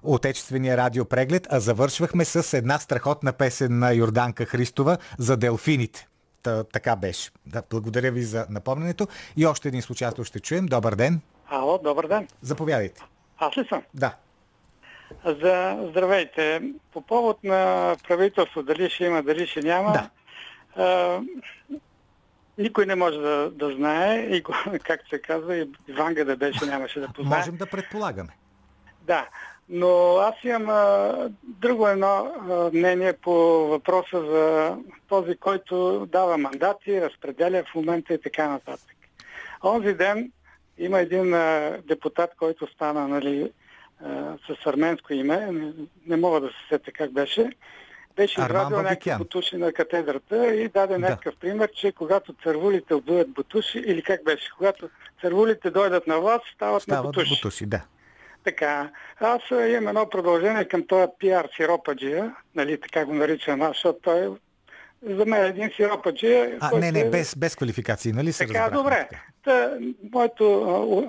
отечествения радиопреглед, а завършвахме с една страхотна песен на Йорданка Христова за делфините. Та, така беше. Да, благодаря ви за напомненето. И още един случател ще чуем. Добър ден. Ало, добър ден. Заповядайте. Аз ли съм? Да. За здравейте. По повод на правителство, дали ще има, дали ще няма, Да. а, никой не може да, да знае и както се казва, и Ванга да беше нямаше да познае. Можем да предполагаме. Да, но аз имам а, друго едно а, мнение по въпроса за този, който дава мандати, разпределя в момента и така нататък. Онзи ден има един а, депутат, който стана нали, а, с арменско име, не, не мога да се сетя как беше, беше извадил някакви бутуши на катедрата и даде Да. някакъв пример, че когато цървулите обуят бутуши, или как беше, когато цървулите дойдат на власт, стават, на Стават бутуши. бутуши, да. Така, аз имам едно продължение към този пиар сиропаджия, нали, така го наричам аз, защото той за мен е един сиропаджия. А, който не, не, е- без, без квалификации, нали се Така, разбрахме? добре. Та, моето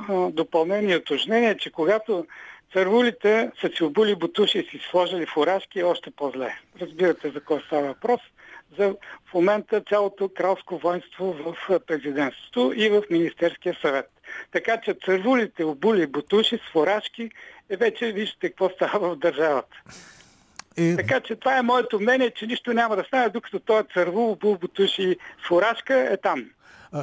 а, допълнение и уточнение е, че когато цървулите са си обули бутуши и си сложили фуражки, е още по-зле. Разбирате за кой става въпрос. За в момента цялото кралско воинство в президентството и в Министерския съвет. Така че цървулите обули бутуши с фуражки е вече вижте какво става в държавата. Е, Така че това е моето мнение, че нищо няма да стане, докато този цървул, обул бутуши и фуражка е там.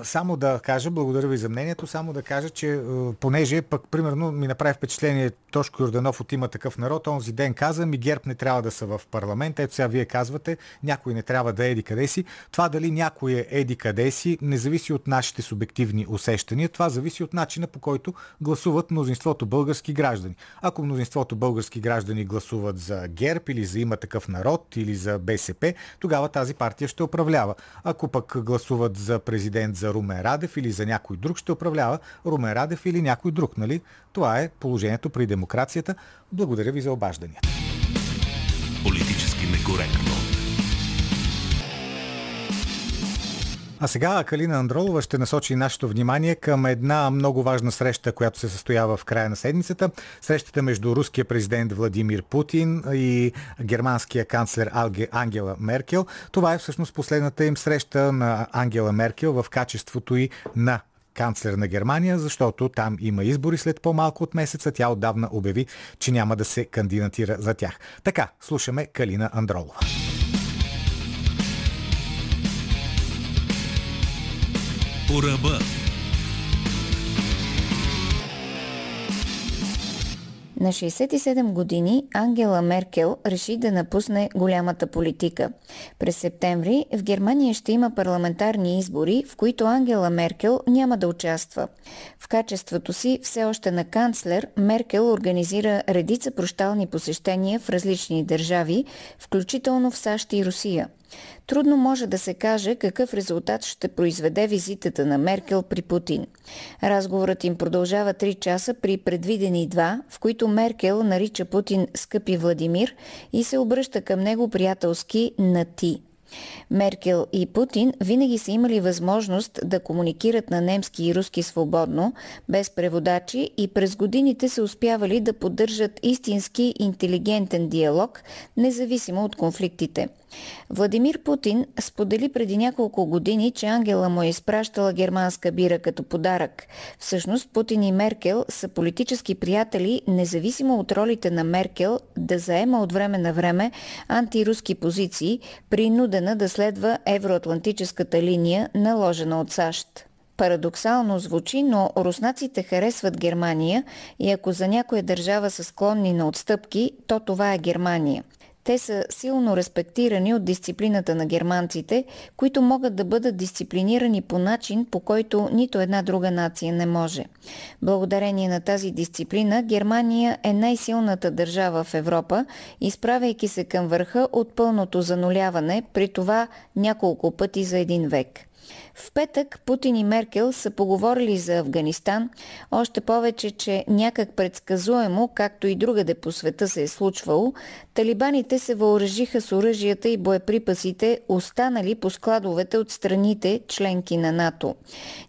Само да кажа, благодаря ви за мнението, само да кажа, че понеже пък, примерно, ми направи впечатление Тошко Йорданов от има такъв народ, онзи ден каза, ми ГЕРБ не трябва да са в парламент. Ето сега вие казвате, някой не трябва да е еди къде си. Това дали някой е еди къде си, не зависи от нашите субективни усещания. Това зависи от начина по който гласуват мнозинството български граждани. Ако мнозинството български граждани гласуват за ГЕРБ или за има такъв народ или за БСП, тогава тази партия ще управлява. Ако пък гласуват за президент за Румен Радев или за някой друг, ще управлява Румен Радев или някой друг, нали? Това е положението при демокрацията. Благодаря ви за обажданията. Политически А сега Калина Андролова ще насочи нашето внимание към една много важна среща, която се състоява в края на седмицата. Срещата между руския президент Владимир Путин и германския канцлер Ангела Меркел. Това е всъщност последната им среща на Ангела Меркел в качеството и на канцлер на Германия, защото там има избори след по-малко от месеца. Тя отдавна обяви, че няма да се кандидатира за тях. Така, слушаме Калина Андролова. По. На 67 години Ангела Меркел реши да напусне голямата политика. През септември в Германия ще има парламентарни избори, в които Ангела Меркел няма да участва. В качеството си все още на канцлер, Меркел организира редица прощални посещения в различни държави, включително в САЩ и Русия – Трудно може да се каже какъв резултат ще произведе визитата на Меркел при Путин. Разговорът им продължава 3 часа при предвидени два, в които Меркел нарича Путин скъпи Владимир и се обръща към него приятелски на ти. Меркел и Путин винаги са имали възможност да комуникират на немски и руски свободно, без преводачи и през годините са успявали да поддържат истински интелигентен диалог, независимо от конфликтите – Владимир Путин сподели преди няколко години, че Ангела му е изпращала германска бира като подарък. Всъщност Путин и Меркел са политически приятели, независимо от ролите на Меркел да заема от време на време антируски позиции, принудена да следва евроатлантическата линия, наложена от САЩ. Парадоксално звучи, но руснаците харесват Германия и ако за някоя държава са склонни на отстъпки, то това е Германия – те са силно респектирани от дисциплината на германците, които могат да бъдат дисциплинирани по начин, по който нито една друга нация не може. Благодарение на тази дисциплина, Германия е най-силната държава в Европа, изправяйки се към върха от пълното зануляване, при това няколко пъти за един век. В петък Путин и Меркел са поговорили за Афганистан, още повече, че някак предсказуемо, както и другаде по света се е случвало, талибаните се въоръжиха с оръжията и боеприпасите, останали по складовете от страните, членки на НАТО.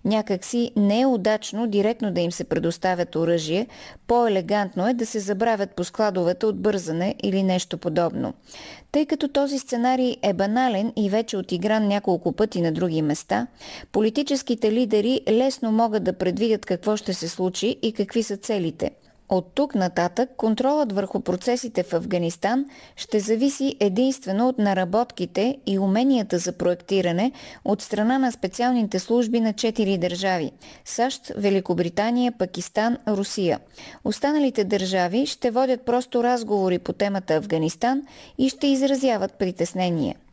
Някак си не е удачно директно да им се предоставят оръжие, по-елегантно е да се забравят по складовете от бързане или нещо подобно. Тъй като този сценарий е банален и вече отигран няколко пъти на други места, политическите лидери лесно могат да предвидят какво ще се случи и какви са целите – от тук нататък контролът върху процесите в Афганистан ще зависи единствено от наработките и уменията за проектиране от страна на специалните служби на четири държави – САЩ, Великобритания, Пакистан, Русия. Останалите държави ще водят просто разговори по темата Афганистан и ще изразяват притеснения –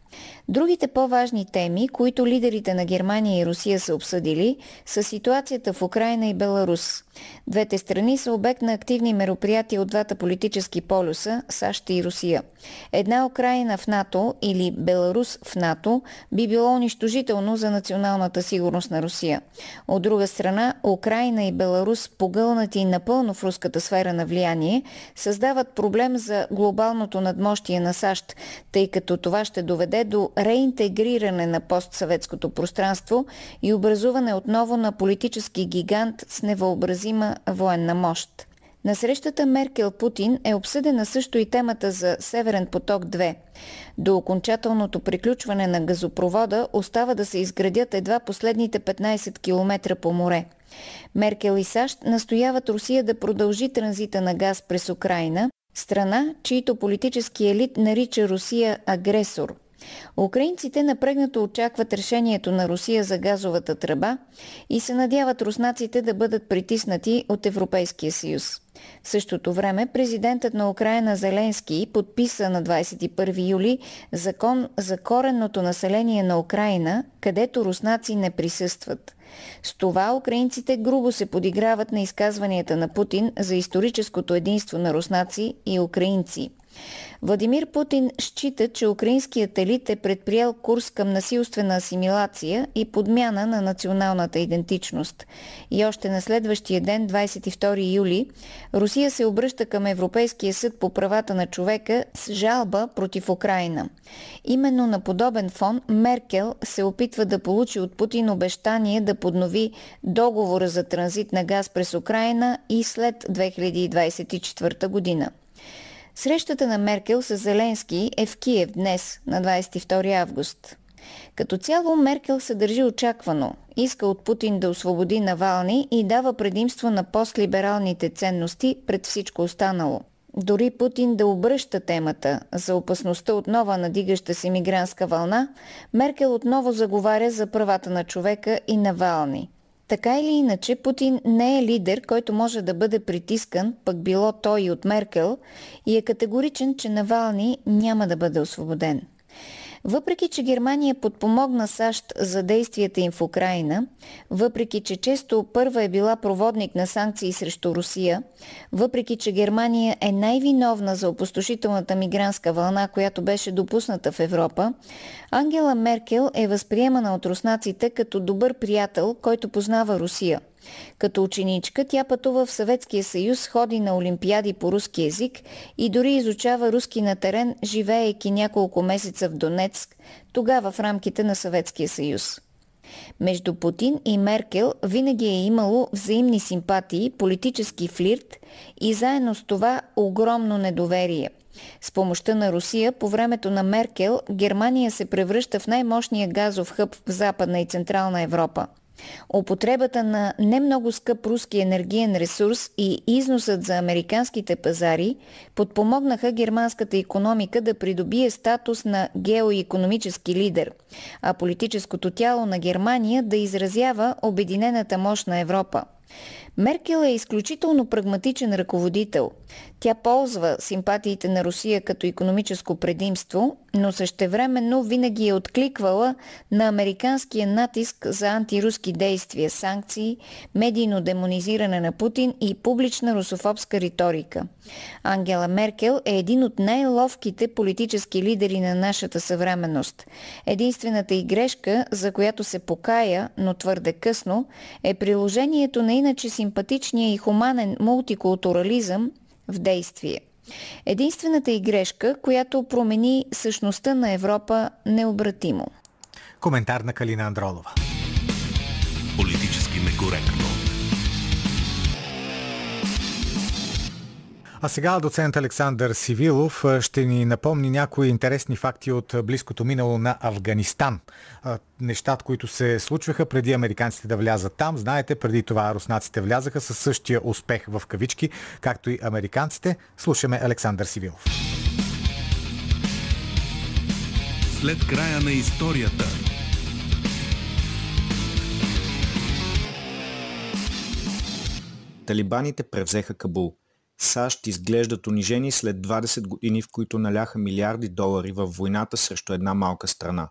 Другите по-важни теми, които лидерите на Германия и Русия са обсъдили, са ситуацията в Украина и Беларус. Двете страни са обект на активни мероприятия от двата политически полюса – САЩ и Русия. Една Украина в НАТО или Беларус в НАТО би било унищожително за националната сигурност на Русия. От друга страна, Украина и Беларус, погълнати напълно в руската сфера на влияние, създават проблем за глобалното надмощие на САЩ, тъй като това ще доведе до реинтегриране на постсъветското пространство и образуване отново на политически гигант с невъобразима военна мощ. На срещата Меркел-Путин е обсъдена също и темата за Северен поток 2. До окончателното приключване на газопровода остава да се изградят едва последните 15 км по море. Меркел и САЩ настояват Русия да продължи транзита на газ през Украина, страна, чийто политически елит нарича Русия агресор – Украинците напрегнато очакват решението на Русия за газовата тръба и се надяват руснаците да бъдат притиснати от Европейския съюз. В същото време президентът на Украина Зеленски подписа на 21 юли закон за коренното население на Украина, където руснаци не присъстват. С това украинците грубо се подиграват на изказванията на Путин за историческото единство на руснаци и украинци – Владимир Путин счита, че украинският елит е предприел курс към насилствена асимилация и подмяна на националната идентичност. И още на следващия ден, 22 юли, Русия се обръща към Европейския съд по правата на човека с жалба против Украина. Именно на подобен фон Меркел се опитва да получи от Путин обещание да поднови договора за транзит на газ през Украина и след 2024 година. Срещата на Меркел с Зеленски е в Киев днес, на 22 август. Като цяло Меркел се държи очаквано. Иска от Путин да освободи Навални и дава предимство на постлибералните ценности пред всичко останало. Дори Путин да обръща темата за опасността от нова надигаща се мигрантска вълна, Меркел отново заговаря за правата на човека и Навални. Така или иначе, Путин не е лидер, който може да бъде притискан, пък било той и от Меркел, и е категоричен, че Навални няма да бъде освободен. Въпреки, че Германия подпомогна САЩ за действията им в Украина, въпреки, че често първа е била проводник на санкции срещу Русия, въпреки, че Германия е най-виновна за опустошителната мигрантска вълна, която беше допусната в Европа, Ангела Меркел е възприемана от руснаците като добър приятел, който познава Русия – като ученичка тя пътува в Съветския съюз, ходи на олимпиади по руски язик и дори изучава руски на терен, живеейки няколко месеца в Донецк, тогава в рамките на Съветския съюз. Между Путин и Меркел винаги е имало взаимни симпатии, политически флирт и заедно с това огромно недоверие. С помощта на Русия по времето на Меркел Германия се превръща в най-мощния газов хъб в Западна и Централна Европа – Употребата на не много скъп руски енергиен ресурс и износът за американските пазари подпомогнаха германската економика да придобие статус на геоекономически лидер, а политическото тяло на Германия да изразява обединената мощ на Европа. Меркел е изключително прагматичен ръководител. Тя ползва симпатиите на Русия като економическо предимство, но същевременно винаги е откликвала на американския натиск за антируски действия, санкции, медийно демонизиране на Путин и публична русофобска риторика. Ангела Меркел е един от най-ловките политически лидери на нашата съвременност. Единствената и грешка, за която се покая, но твърде късно, е приложението на иначе симпатичния и хуманен мултикултурализъм в действие. Единствената и грешка, която промени същността на Европа необратимо. Коментар на Калина Андролова. Политически некоректно. А сега доцент Александър Сивилов ще ни напомни някои интересни факти от близкото минало на Афганистан. Нещата, които се случваха преди американците да влязат там. Знаете, преди това руснаците влязаха със същия успех в кавички, както и американците. Слушаме Александър Сивилов. След края на историята. Талибаните превзеха Кабул. САЩ изглеждат унижени след 20 години, в които наляха милиарди долари в войната срещу една малка страна.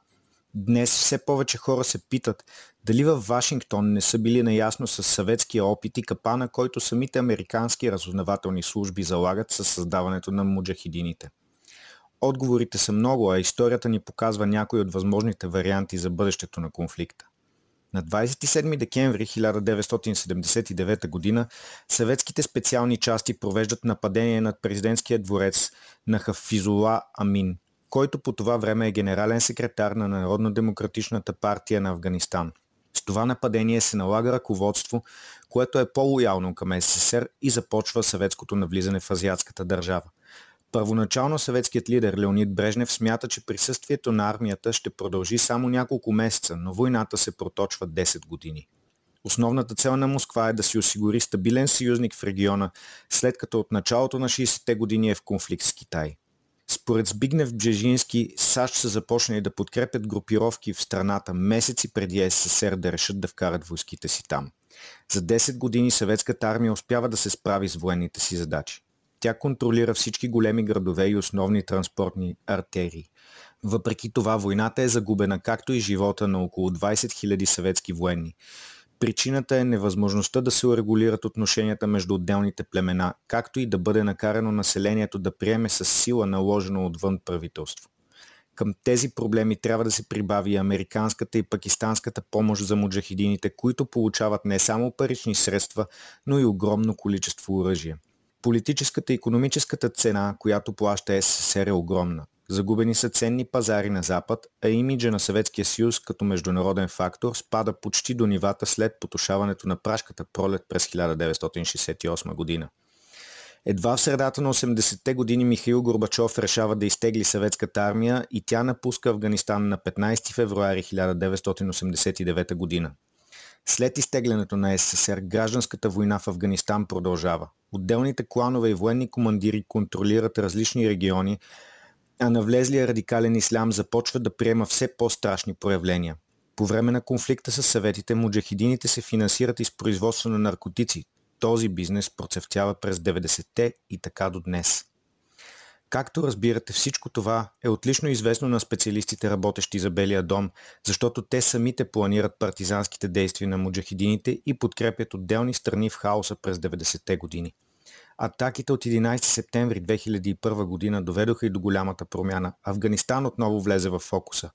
Днес все повече хора се питат дали във Вашингтон не са били наясно с съветския опит и капана, който самите американски разузнавателни служби залагат със създаването на муджахидините. Отговорите са много, а историята ни показва някои от възможните варианти за бъдещето на конфликта. На 27 декември 1979 г. съветските специални части провеждат нападение над президентския дворец на Хафизула Амин, който по това време е генерален секретар на Народно-демократичната партия на Афганистан. С това нападение се налага ръководство, което е по-лоялно към СССР и започва съветското навлизане в азиатската държава. Първоначално съветският лидер Леонид Брежнев смята, че присъствието на армията ще продължи само няколко месеца, но войната се проточва 10 години. Основната цел на Москва е да си осигури стабилен съюзник в региона, след като от началото на 60-те години е в конфликт с Китай. Според Збигнев Бжежински, САЩ са започнали да подкрепят групировки в страната месеци преди СССР да решат да вкарат войските си там. За 10 години съветската армия успява да се справи с военните си задачи. Тя контролира всички големи градове и основни транспортни артерии. Въпреки това войната е загубена, както и живота на около 20 000 съветски военни. Причината е невъзможността да се урегулират отношенията между отделните племена, както и да бъде накарано населението да приеме с сила наложено отвън правителство. Към тези проблеми трябва да се прибави американската и пакистанската помощ за муджахидините, които получават не само парични средства, но и огромно количество оръжие – Политическата и економическата цена, която плаща СССР е огромна. Загубени са ценни пазари на Запад, а имиджа на Съветския съюз като международен фактор спада почти до нивата след потушаването на прашката пролет през 1968 година. Едва в средата на 80-те години Михаил Горбачов решава да изтегли съветската армия и тя напуска Афганистан на 15 февруари 1989 година. След изтеглянето на СССР, гражданската война в Афганистан продължава. Отделните кланове и военни командири контролират различни региони, а навлезлия радикален ислям започва да приема все по-страшни проявления. По време на конфликта с съветите, муджахидините се финансират из производство на наркотици. Този бизнес процъфтява през 90-те и така до днес. Както разбирате, всичко това е отлично известно на специалистите, работещи за Белия дом, защото те самите планират партизанските действия на муджахидините и подкрепят отделни страни в хаоса през 90-те години. Атаките от 11 септември 2001 година доведоха и до голямата промяна. Афганистан отново влезе в фокуса.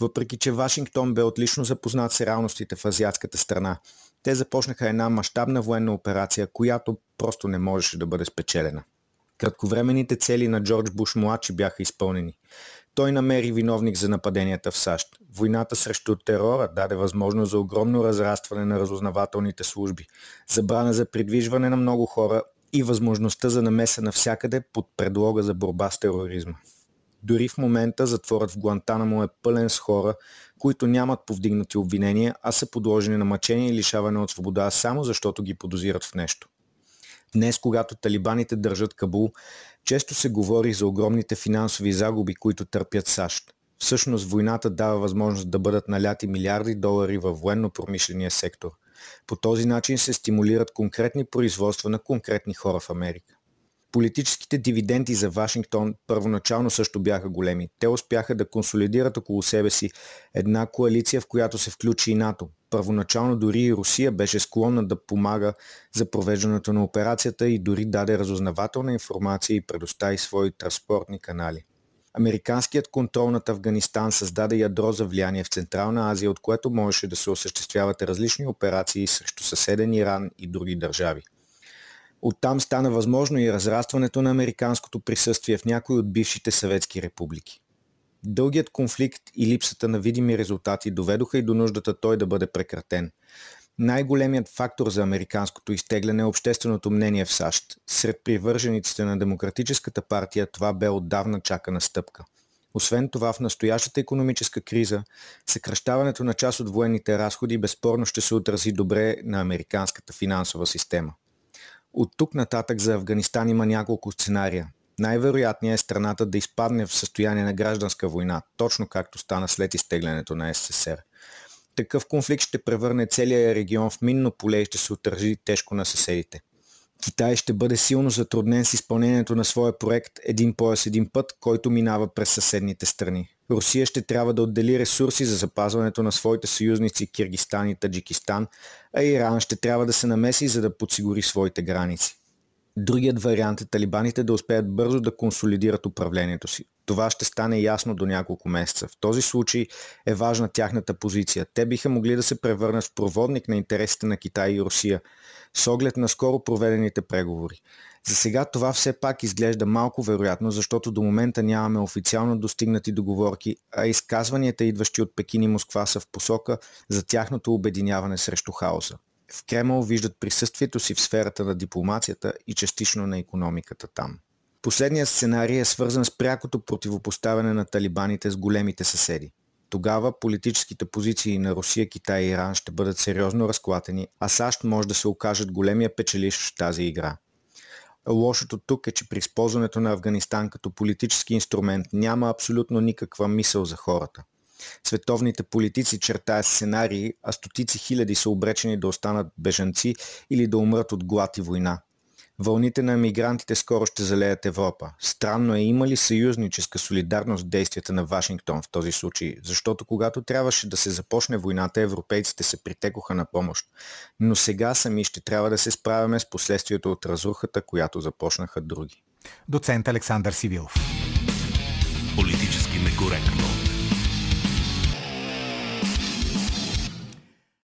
Въпреки, че Вашингтон бе отлично запознат с реалностите в азиатската страна, те започнаха една мащабна военна операция, която просто не можеше да бъде спечелена. Кратковременните цели на Джордж Буш младши бяха изпълнени. Той намери виновник за нападенията в САЩ. Войната срещу терора даде възможност за огромно разрастване на разузнавателните служби, забрана за придвижване на много хора и възможността за намеса навсякъде под предлога за борба с тероризма. Дори в момента затворът в Гуантанамо е пълен с хора, които нямат повдигнати обвинения, а са подложени на мъчение и лишаване от свобода само защото ги подозират в нещо. Днес, когато талибаните държат Кабул, често се говори за огромните финансови загуби, които търпят САЩ. Всъщност войната дава възможност да бъдат наляти милиарди долари във военно-промишления сектор. По този начин се стимулират конкретни производства на конкретни хора в Америка. Политическите дивиденти за Вашингтон първоначално също бяха големи. Те успяха да консолидират около себе си една коалиция, в която се включи и НАТО. Първоначално дори и Русия беше склонна да помага за провеждането на операцията и дори даде разузнавателна информация и предостави свои транспортни канали. Американският контрол над Афганистан създаде ядро за влияние в Централна Азия, от което можеше да се осъществяват различни операции срещу съседен Иран и други държави. Оттам стана възможно и разрастването на американското присъствие в някои от бившите съветски републики. Дългият конфликт и липсата на видими резултати доведоха и до нуждата той да бъде прекратен. Най-големият фактор за американското изтегляне е общественото мнение в САЩ. Сред привържениците на Демократическата партия това бе отдавна чакана стъпка. Освен това, в настоящата економическа криза, съкръщаването на част от военните разходи безспорно ще се отрази добре на американската финансова система. От тук нататък за Афганистан има няколко сценария. Най-вероятният е страната да изпадне в състояние на гражданска война, точно както стана след изтеглянето на СССР. Такъв конфликт ще превърне целия регион в минно поле и ще се отържи тежко на съседите. Китай ще бъде силно затруднен с изпълнението на своя проект Един пояс един път, който минава през съседните страни. Русия ще трябва да отдели ресурси за запазването на своите съюзници Киргистан и Таджикистан, а Иран ще трябва да се намеси, за да подсигури своите граници. Другият вариант е талибаните да успеят бързо да консолидират управлението си. Това ще стане ясно до няколко месеца. В този случай е важна тяхната позиция. Те биха могли да се превърнат в проводник на интересите на Китай и Русия, с оглед на скоро проведените преговори. За сега това все пак изглежда малко вероятно, защото до момента нямаме официално достигнати договорки, а изказванията, идващи от Пекин и Москва, са в посока за тяхното обединяване срещу хаоса в Кремъл виждат присъствието си в сферата на дипломацията и частично на економиката там. Последният сценарий е свързан с прякото противопоставяне на талибаните с големите съседи. Тогава политическите позиции на Русия, Китай и Иран ще бъдат сериозно разклатени, а САЩ може да се окажат големия печелищ в тази игра. Лошото тук е, че при използването на Афганистан като политически инструмент няма абсолютно никаква мисъл за хората – Световните политици чертаят сценарии, а стотици хиляди са обречени да останат бежанци или да умрат от глад и война. Вълните на мигрантите скоро ще залеят Европа. Странно е има ли съюзническа солидарност в действията на Вашингтон в този случай, защото когато трябваше да се започне войната, европейците се притекоха на помощ. Но сега сами ще трябва да се справяме с последствието от разрухата, която започнаха други. Доцент Александър Сивилов. Политически некоректно.